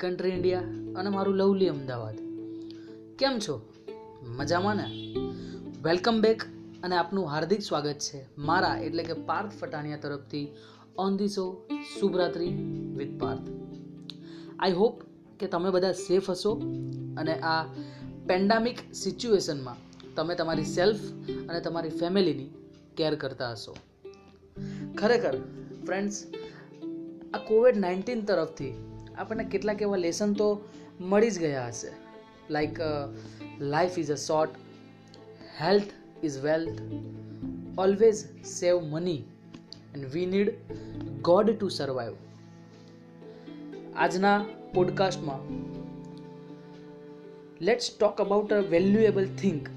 Country India અને મારું lovely Ahmedabad. કેમ છો? મજામાં ને? વેલકમ બેક અને આપનું હાર્દિક સ્વાગત છે મારા એટલે કે પાર્થ ફટાણિયા તરફથી on the show Shubhratri with Parth. I hope કે તમે બધા સેફ હશો અને આ પેન્ડામિક સિચ્યુએશનમાં તમે તમારી સેલ્ફ અને તમારી ફેમિલીની કેર કરતા હશો. ખરેખર ફ્રેન્ડ્સ આ કોવિડ નાઇન્ટીન તરફથી આપણને કેટલાક એવા લેસન તો મળી જ ગયા હશે. Like life is a short health is wealth always save money and we need God to survive આજના પોડકાસ્ટમાં let's talk about a valuable thing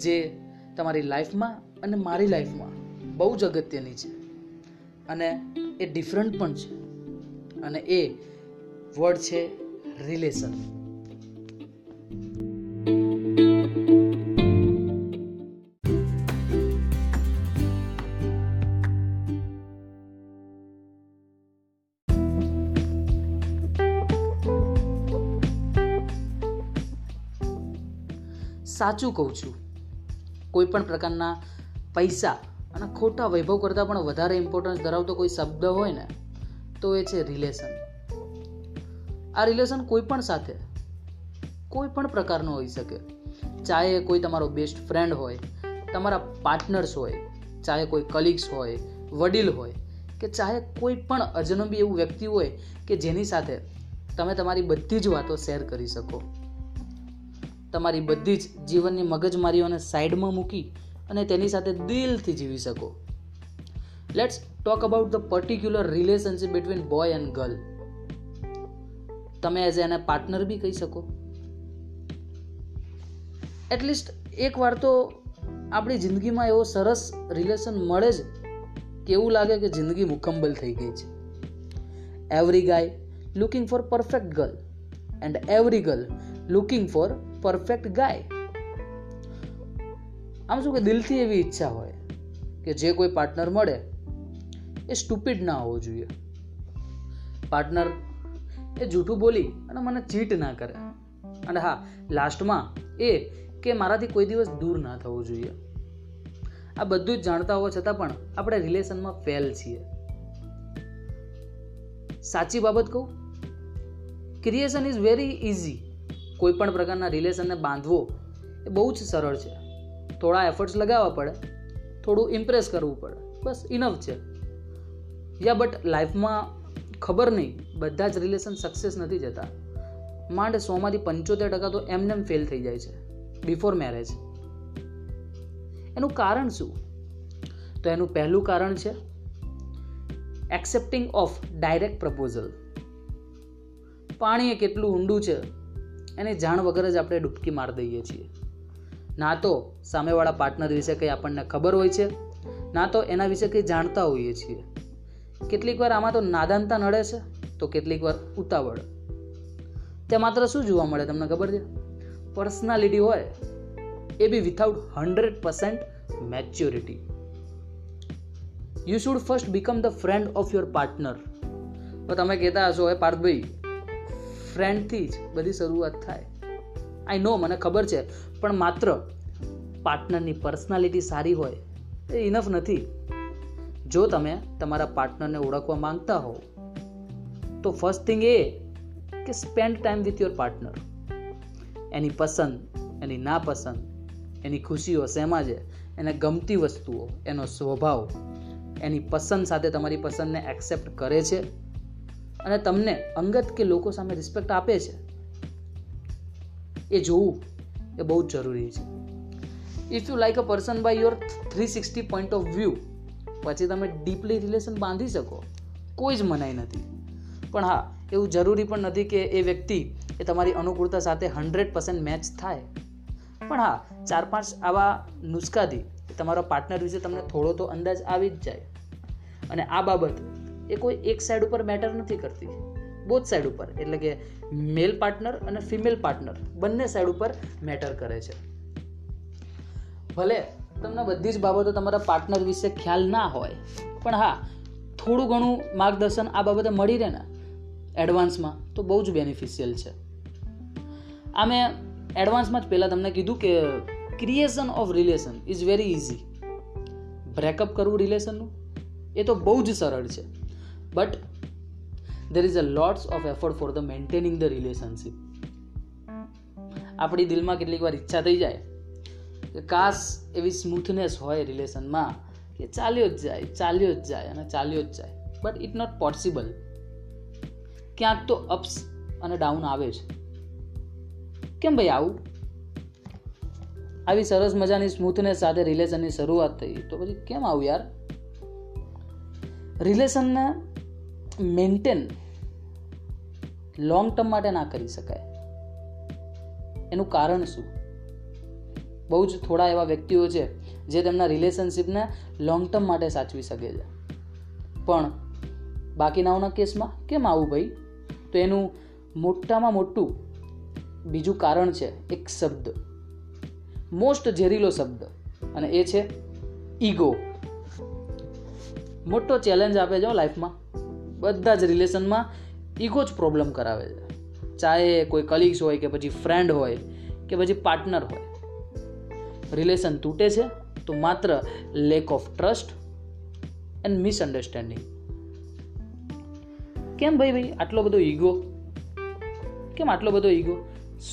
જે તમારી લાઈફમાં અને મારી લાઈફમાં બહુ જ અગત્યની છે. અને એ ડિફરન્ટ પણ છે. અને એ વર્ડ છે રિલેશન સાચું કહું છું. કોઈ પણ પ્રકારના પૈસા અને ખોટા વૈભવ કરતાં પણ વધારે ઇમ્પોર્ટન્સ ધરાવતો કોઈ શબ્દ હોય ને, તો એ છે રિલેશન આ રિલેશન કોઈ પણ સાથે, કોઈ પણ પ્રકારનો હોઈ શકે. ચાહે કોઈ તમારો બેસ્ટ ફ્રેન્ડ હોય, તમારા પાર્ટનર્સ હોય, ચાહે કોઈ કલીગ્સ હોય, વડીલ હોય, કે ચાહે કોઈ પણ અજનબી એવું વ્યક્તિ હોય કે જેની સાથે તમે તમારી બધી જ વાતો શેર કરી શકો. તમારી બધી જ જીવનની મગજમારીઓને સાઈડમાં મૂકી અને તેની સાથે દિલથી જીવી શકો. Let's talk about the particular relationship between boy and girl તમે એઝ એને પાર્ટનર બી કહી શકો. એટલીસ્ટ એક વાર તો આપણી જિંદગીમાં એવો સરસ રિલેશન મળે જ કે એવું લાગે કે જિંદગી મુકમ્મલ થઈ ગઈ છે. Every guy looking for perfect girl and every girl looking for perfect guy આમ શું કે દિલથી એવી ઈચ્છા હોય કે જે કોઈ પાર્ટનર મળે એ સ્ટુપિડ ના હોવો જોઈએ. પાર્ટનર એ જૂઠું બોલી અને મને ચીટ ના કરે. અને હા, લાસ્ટમાં એ કે મારાથી કોઈ દિવસ દૂર ના થવું જોઈએ. આ બધું જ જાણતા હોવા છતાં પણ આપણે રિલેશનમાં ફેલ છીએ. સાચી બાબત કહું? ક્રિએશન ઇઝ વેરી ઇઝી કોઈ પણ પ્રકારના રિલેશનને બાંધવો એ બહુ જ સરળ છે. થોડા એફર્ટ્સ લગાવવા પડે, થોડું ઇમ્પ્રેસ કરવું પડે. બસ ઇનફ છે. યા બટ લાઈફમાં ખબર નહીં. બધા જ રિલેશન સક્સેસ નથી જતા. માંડ સોમાંથી પંચોતેર ટકા તો એમનેમ ફેલ થઈ જાય છે. બિફોર મેરેજ એનું કારણ શું? તો એનું પહેલું કારણ છે એક્સેપ્ટિંગ ઓફ ડાયરેક્ટ પ્રપોઝલ પાણી એ કેટલું ઊંડું છે, એની જાણ વગર જ આપણે ડૂબકી મારી દઈએ છીએ. ના તો સામેવાળા પાર્ટનર વિશે કંઈ આપણને ખબર હોય છે, ના તો એના વિશે કંઈ જાણતા હોઈએ છીએ. કેટલીક વાર આમાં તો નાદાનતા નડે છે, તો કેટલીક વાર ઉતાવળ. તે માત્ર શું જોવા મળે તમને ખબર છે? પર્સનાલિટી હોય, એ બી without hundred percent maturity you should first become the friend of your partner તો તમે કહેતા હશો હે પાર્થભાઈ ફ્રેન્ડથી જ બધી શરૂઆત થાય. આઈ નો મને ખબર છે, પણ માત્ર પાર્ટનરની પર્સનાલિટી સારી હોય, એ ઇનફ નથી. જો તમે તમારા પાર્ટનરને ઓળખવા માંગતા હો તો ફર્સ્ટ થિંગ એ કે spend time with your partner એની પસંદ, એની નાપસંદ, એની ખુશીઓ શેમાં છે, એને ગમતી વસ્તુઓ, એનો સ્વભાવ, એની પસંદ સાથે તમારી પસંદને એક્સેપ્ટ કરે છે અને તમને અંગત કે લોકો સામે રિસ્પેક્ટ આપે છે, એ જોવું એ બહુ જ જરૂરી છે. If you like a person by your three sixty point of view પછી તમે ડીપલી રિલેશન બાંધી શકો. કોઈ જ મનાઈ નથી. પણ હા, એવું જરૂરી પણ નથી કે એ વ્યક્તિ એ તમારી અનુકૂળતા સાથે હંડ્રેડ પર્સન્ટ મેચ થાય. પણ હા, ચાર પાંચ આવા નુસ્ખાથી તમારા પાર્ટનર વિશે તમને થોડો તો અંદાજ આવી જ જાય. અને આ બાબત એ કોઈ એક સાઈડ ઉપર મેટર નથી કરતી. બોથ સાઈડ ઉપર. એટલે કે મેલ પાર્ટનર અને ફિમેલ પાર્ટનર બંને સાઈડ ઉપર મેટર કરે છે. ભલે તમને બધી જ બાબતો તમારા પાર્ટનર વિશે ખ્યાલ ના હોય. પણ હા, થોડું ઘણું માર્ગદર્શન આ બાબતે મળી રહે ને એડવાન્સમાં તો બહુ જ બેનિફિશિયલ છે. આ મેં એડવાન્સમાં જ પહેલાં તમને કીધું કે creation of relation is very easy breakup કરવું રિલેશનનું એ તો બહુ જ સરળ છે. But there is a lots of effort for the maintaining the relationship આપણી દિલમાં કેટલીક વાર ઈચ્છા થઈ જાય કે કાશ એવી સ્મૂથનેસ હોય રિલેશનમાં કે ચાલ્યો જ જાય, ચાલ્યો જ જાય અને ચાલ્યો જ જાય. બટ ઇટ નોટ પોસિબલ ક્યાંક તો અપ્સ અને ડાઉન આવે છે. કેમ ભાઈ આવું? આવી સરસ મજાની સ્મૂથનેસ સાથે રિલેશનની શરૂઆત થઈ, તો પછી કેમ આવું યાર? રિલેશનને મેન્ટેન લોંગ ટર્મ માટે ના કરી શકાય. એનું કારણ શું? બહુ જ થોડા એવા વ્યક્તિઓ છે જે તેમના રિલેશનશિપને લોંગ ટર્મ માટે સાચવી શકે છે. પણ બાકીનાઓના કેસમાં કેમ આવું ભાઈ? તો એનું મોટામાં મોટું બીજું કારણ છે એક શબ્દ. મોસ્ટ ઝેરીલો શબ્દ. અને એ છે ઈગો મોટો ચેલેન્જ આપે છે લાઈફમાં બધા જ રિલેશનમાં ઈગો જ પ્રોબ્લેમ કરાવે છે. ચાહે કોઈ કલીગ્સ હોય કે પછી ફ્રેન્ડ હોય કે પછી પાર્ટનર હોય. રિલેશન તૂટે છે, તો માત્ર lack of trust and misunderstanding કેમ ભાઈ ભાઈ આટલો બધો ઈગો કેમ આટલો બધો ઈગો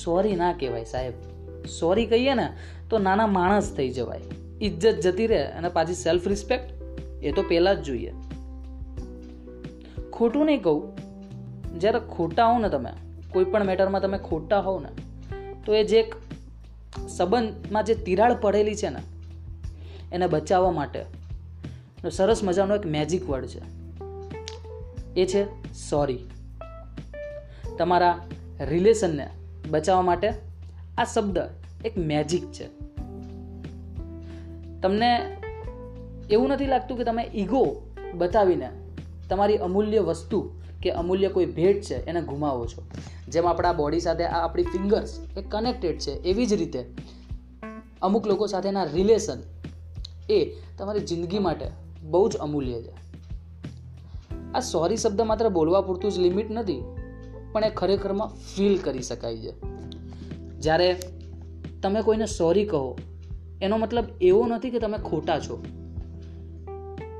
સોરી ના કહેવાય સાહેબ. સોરી કહીએ ને, તો નાના માણસ થઈ જવાય. ઇજ્જત જતી રહે અને પાછી સેલ્ફ રિસ્પેક્ટ એ તો પહેલાં જ જોઈએ. ખોટું નહીં કહું. જ્યારે ખોટા હો ને તમે, કોઈ પણ મેટરમાં તમે ખોટા હોવ ને, તો એ જે એક સંબંધમાં જે તિરાડ પડેલી છે ને, એને બચાવવા માટે સરસ મજાનો એક મેજિક વર્ડ છે. એ છે સોરી તમારા રિલેશનને બચાવવા માટે આ શબ્દ એક મેજિક છે. તમને એવું નથી લાગતું કે તમે ઈગો બતાવીને તમારી અમૂલ્ય વસ્તુ કે અમૂલ્ય કોઈ ભેટ છે એને ગુમાવો છો? જેમ આપણા બોડી સાથે આ આપણી ફિંગર્સ એ કનેક્ટેડ છે, એવી જ રીતે અમુક લોકો સાથેના રિલેશન એ તમારી જિંદગી માટે બહુ જ અમૂલ્ય છે. આ સોરી શબ્દ માત્ર બોલવા પૂરતું જ લિમિટ નથી, પણ એ ખરેખરમાં ફીલ કરી શકાય છે. જ્યારે તમે કોઈને સોરી કહો, એનો મતલબ એવો નથી કે તમે ખોટા છો.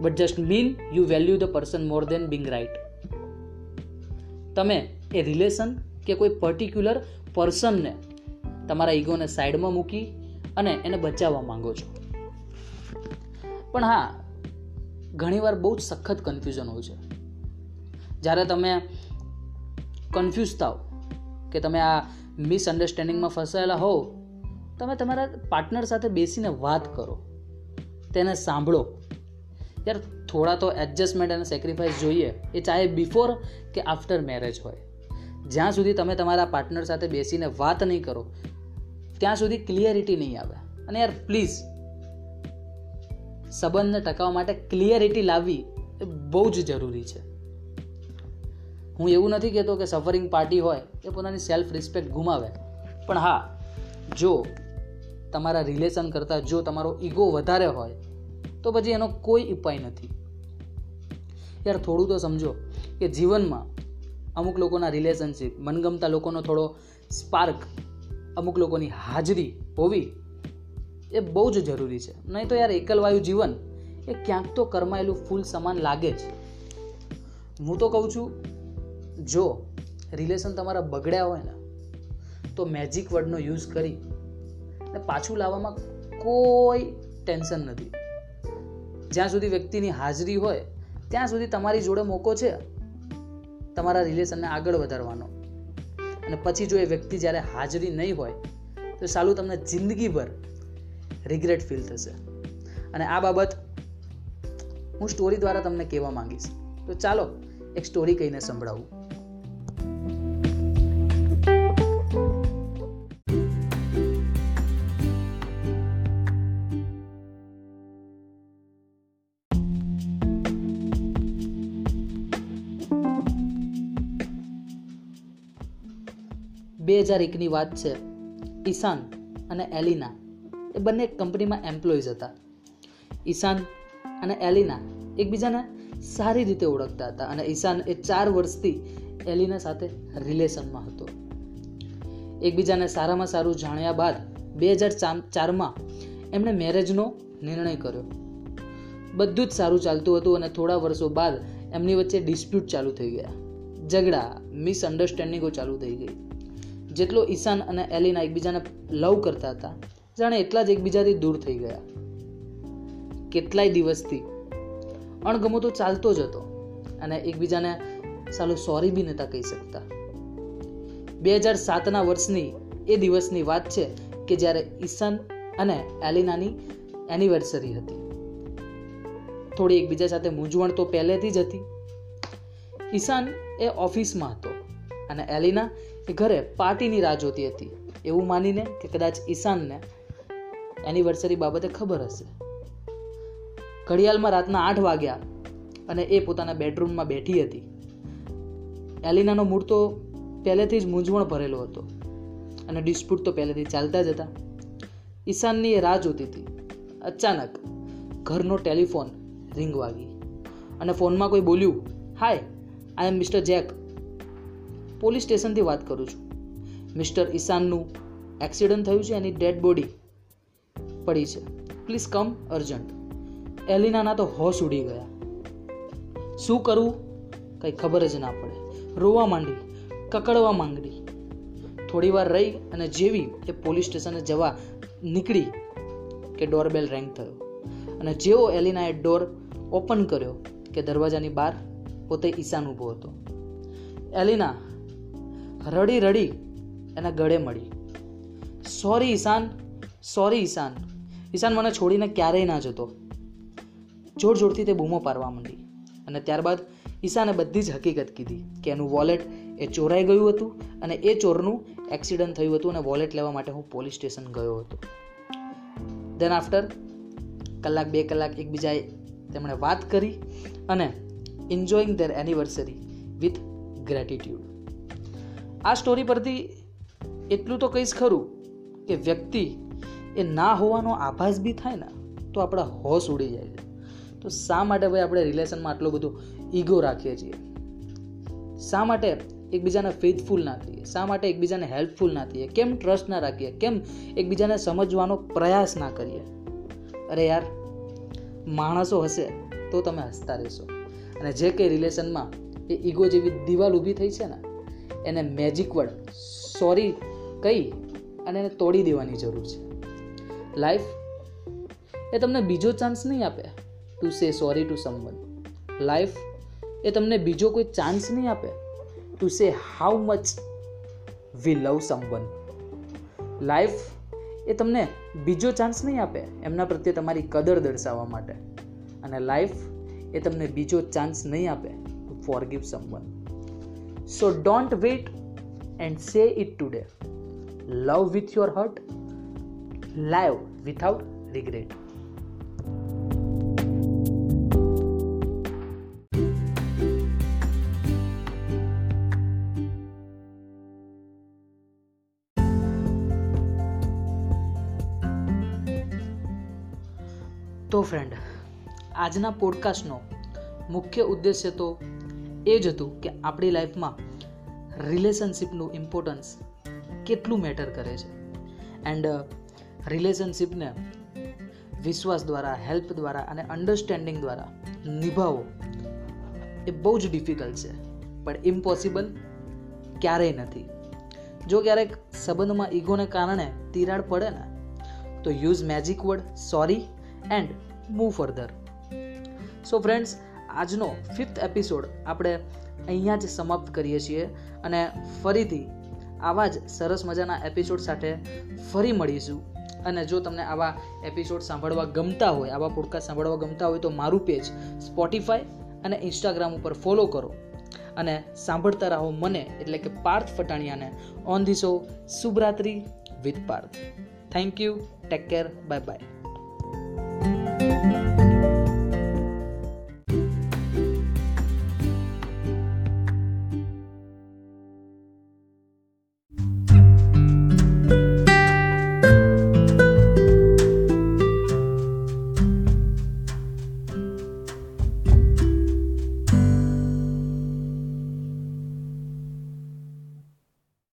But just mean you value the person more than being right તમે એ રિલેશન કે કોઈ પર્ટિક્યુલર પર્સનને તમારા ઈગોને સાઈડમાં મૂકી અને એને બચાવવા માંગો છો. પણ હા, ઘણીવાર બહુ જ સખત કન્ફ્યુઝન હોય છે. જ્યારે તમે કન્ફ્યુઝ થાવ કે તમે આ મિસઅન્ડરસ્ટેન્ડિંગમાં ફસાયેલા હો તમે તમારા પાર્ટનર સાથે બેસીને વાત કરો, તેને સાંભળો. યાર, થોડા તો એડજસ્ટમેન્ટ અને સેક્રિફાઈસ જોઈએ, એ ચાહે બિફોર કે આફ્ટર મેરેજ હોય. જ્યાં સુધી તમે તમારા પાર્ટનર સાથે બેસીને વાત નહીં કરો, ત્યાં સુધી ક્લિયરિટી નહીં આવે. અને યાર પ્લીઝ સંબંધને ટકાવવા માટે ક્લિયરિટી લાવવી એ બહુ જ જરૂરી છે. હું એવું નથી કહેતો કે સફરિંગ પાર્ટી હોય એ પોતાની સેલ્ફ રિસ્પેક્ટ ગુમાવે. પણ હા, જો તમારા રિલેશન કરતાં જો તમારો ઈગો વધારે હોય, તો પછી એનો કોઈ ઉપાય નથી. યાર, થોડું તો સમજો કે જીવનમાં અમુક લોકોના રિલેશનશિપ મનગમતા લોકોનો થોડો સ્પાર્ક અમુક લોકોની હાજરી હોવી એ બહુ જ જરૂરી છે. નહીં તો યાર એકલવાયુ જીવન એ ક્યાંક તો કરમાયેલું ફૂલ સમાન લાગે જ. હું તો કહું છું, જો રિલેશન તમારા બગડ્યા હોય ને, તો મેજિક વર્ડનો યુઝ કરી ને પાછું લાવવામાં કોઈ ટેન્શન નથી. જ્યાં સુધી વ્યક્તિની હાજરી હોય, ત્યાં સુધી તમારી જોડે મોકો છે. તમારા રિલેશનને આગળ વધારવાનો. અને પછી જો એ વ્યક્તિ જ્યારે હાજરી નહીં હોય, તો સાલું તમને જિંદગીભર રિગ્રેટ ફીલ થશે. અને આ બાબત હું સ્ટોરી દ્વારા તમને કહેવા માંગીશ. તો ચાલો એક સ્ટોરી કહીને સંભળાવું. બે હજાર એકની વાત છે. ઈશાન અને એલિના એ બંને કંપનીમાં એમ્પ્લોઈઝ હતા. ઈશાન અને એલિના એકબીજાને સારી રીતે ઓળખતા હતા અને ઈશાન એ ચાર વર્ષથી એલિના સાથે રિલેશનમાં હતો. એકબીજાને સારામાં સારું જાણ્યા બાદ બે હજાર ચારમાં એમણે મેરેજનો નિર્ણય કર્યો. બધું જ સારું ચાલતું હતું અને થોડા વર્ષો બાદ એમની વચ્ચે ડિસ્પ્યુટ ચાલુ થઈ ગયા. ઝઘડા મિસઅન્ડરસ્ટેન્ડિંગો ચાલુ થઈ ગઈ. જેટલો ઈશાન અને એલિના એકબીજાને લવ કરતા હતા, જાણે એટલા જ એકબીજાથી દૂર થઈ ગયા. કેટલાય દિવસથી અણગમો તો ચાલતો જ હતો અને એકબીજાને સાલું સોરી બી નહોતા કહી શકતા. બે હજાર સાતના વર્ષની એ દિવસની વાત છે કે જ્યારે ઈશાન અને એલિનાની એનિવર્સરી હતી. થોડી એકબીજા સાથે મૂંઝવણ તો પહેલેથી જ હતી. ઈશાન એ ઓફિસમાં હતો. અને એલિના એ ઘરે પાર્ટીની રાહ જોતી હતી. એવું માનીને કે કદાચ ઈશાનને એનિવર્સરી બાબતે ખબર હશે. ઘડિયાળમાં રાતના આઠ વાગ્યા અને એ પોતાના બેડરૂમમાં બેઠી હતી. એલિનાનો મૂડ તો પહેલેથી જ મૂંઝવણ ભરેલો હતો અને ડિસ્પ્યુટ તો પહેલેથી ચાલતા જ હતા. ઈશાનની એ રાહ જોતી હતી. અચાનક ઘરનો ટેલિફોન રિંગ વાગી અને ફોનમાં કોઈ બોલ્યું hi I am mister Jack police સ્ટેશનથી વાત કરું છું. મિસ્ટર ઈશાનનું એક્સિડન્ટ થયું છે, એની ડેડ બોડી પડી છે. Please come urgent. એલિનાના તો હોશ ઉડી ગયા. શું કરવું કંઈ ખબર જ ના પડે. રોવા માંડી, કકડવા માંગડી. થોડી વાર રહી અને જેવી એ પોલીસ સ્ટેશને જવા નીકળી કે ડોરબેલ રેંગ થયો. અને જેવો એલિનાએ ડોર ઓપન કર્યો કે દરવાજાની બહાર, પોતે ઈશાન ઊભો હતો. એલિના રડી રડી એના ગળે મળી. સોરી ઈશાન સોરી ઈશાન. ઈશાન મને છોડીને ક્યારેય ના જતો. જોર જોરથી તે બૂમો પારવા માંડી અને ત્યારબાદ ઈશાને બધી જ હકીકત કીધી કે એનું વોલેટ એ ચોરાઈ ગયું હતું અને એ ચોરનું એક્સિડન્ટ થયું હતું અને વોલેટ લેવા માટે હું પોલીસ સ્ટેશન ગયો હતો. દેન આફ્ટર કલાક બે કલાક એકબીજાએ તેમણે વાત કરી અને enjoying their anniversary with gratitude આ સ્ટોરી પરથી એટલું તો કહીશ ખરું કે વ્યક્તિ એ ના હોવાનો આભાસ બી થાય ને, તો આપણા હોશ ઉડી જાય છે. તો શા માટે ભાઈ આપણે રિલેશનમાં આટલો બધો ઈગો રાખીએ છીએ? શા માટે એકબીજાને ફેથફુલ ના થઈએ શા માટે એકબીજાને હેલ્પફુલ ના થઈએ કેમ ટ્રસ્ટ ના રાખીએ? કેમ એકબીજાને સમજવાનો પ્રયાસ ના કરીએ? અરે યાર, માણસો હશે તો તમે હસતા રહેશો. અને જે કંઈ રિલેશનમાં એ ઈગો જેવી દિવાલ ઊભી થઈ છે ને એને મેજિક વર્ડ સોરી કહી અને એને તોડી દેવાની જરૂર છે. લાઈફ એ તમને બીજો ચાન્સ નહીં આપે to say sorry to someone life એ તમને બીજો કોઈ ચાન્સ નહીં આપે to say how much we love someone life એ તમને બીજો ચાન્સ નહીં આપે એમના પ્રત્યે તમારી કદર દર્શાવવા માટે. અને લાઈફ એ તમને બીજો ચાન્સ નહીં આપે to forgive someone so don't wait and say it today love with your heart live without regret તો ફ્રેન્ડ આજના પોડકાસ્ટનો મુખ્ય ઉદ્દેશ્ય તો એ જ હતું કે આપણી લાઈફમાં રિલેશનશિપનું ઇમ્પોર્ટન્સ કેટલું મેટર કરે છે. એન્ડ રિલેશનશિપને વિશ્વાસ દ્વારા હેલ્પ દ્વારા અને અન્ડરસ્ટેન્ડિંગ દ્વારા નિભાવો એ બહુ જ ડિફિકલ્ટ છે. પણ ઇમ્પોસિબલ ક્યારેય નથી. જો ક્યારેક સંબંધમાં ઈગોને કારણે તિરાડ પડે ને, તો use magic word sorry and move further so friends આજનો ફિફ્થ એપિસોડ આપણે અહીંયા જ સમાપ્ત કરીએ છીએ અને ફરીથી આવા જ સરસ મજાના એપિસોડ સાથે ફરી મળીશું. અને જો તમને આવા એપિસોડ સાંભળવા ગમતા હોય, આવા પોડકાસ્ટ સાંભળવા ગમતા હોય તો મારું પેજ સ્પોટિફાય અને ઇન્સ્ટાગ્રામ ઉપર ફોલો કરો. અને સાંભળતા રહો મને, એટલે કે Parth ફટાણિયાને on the show Shubhratri with Parth. Thank you take care bye bye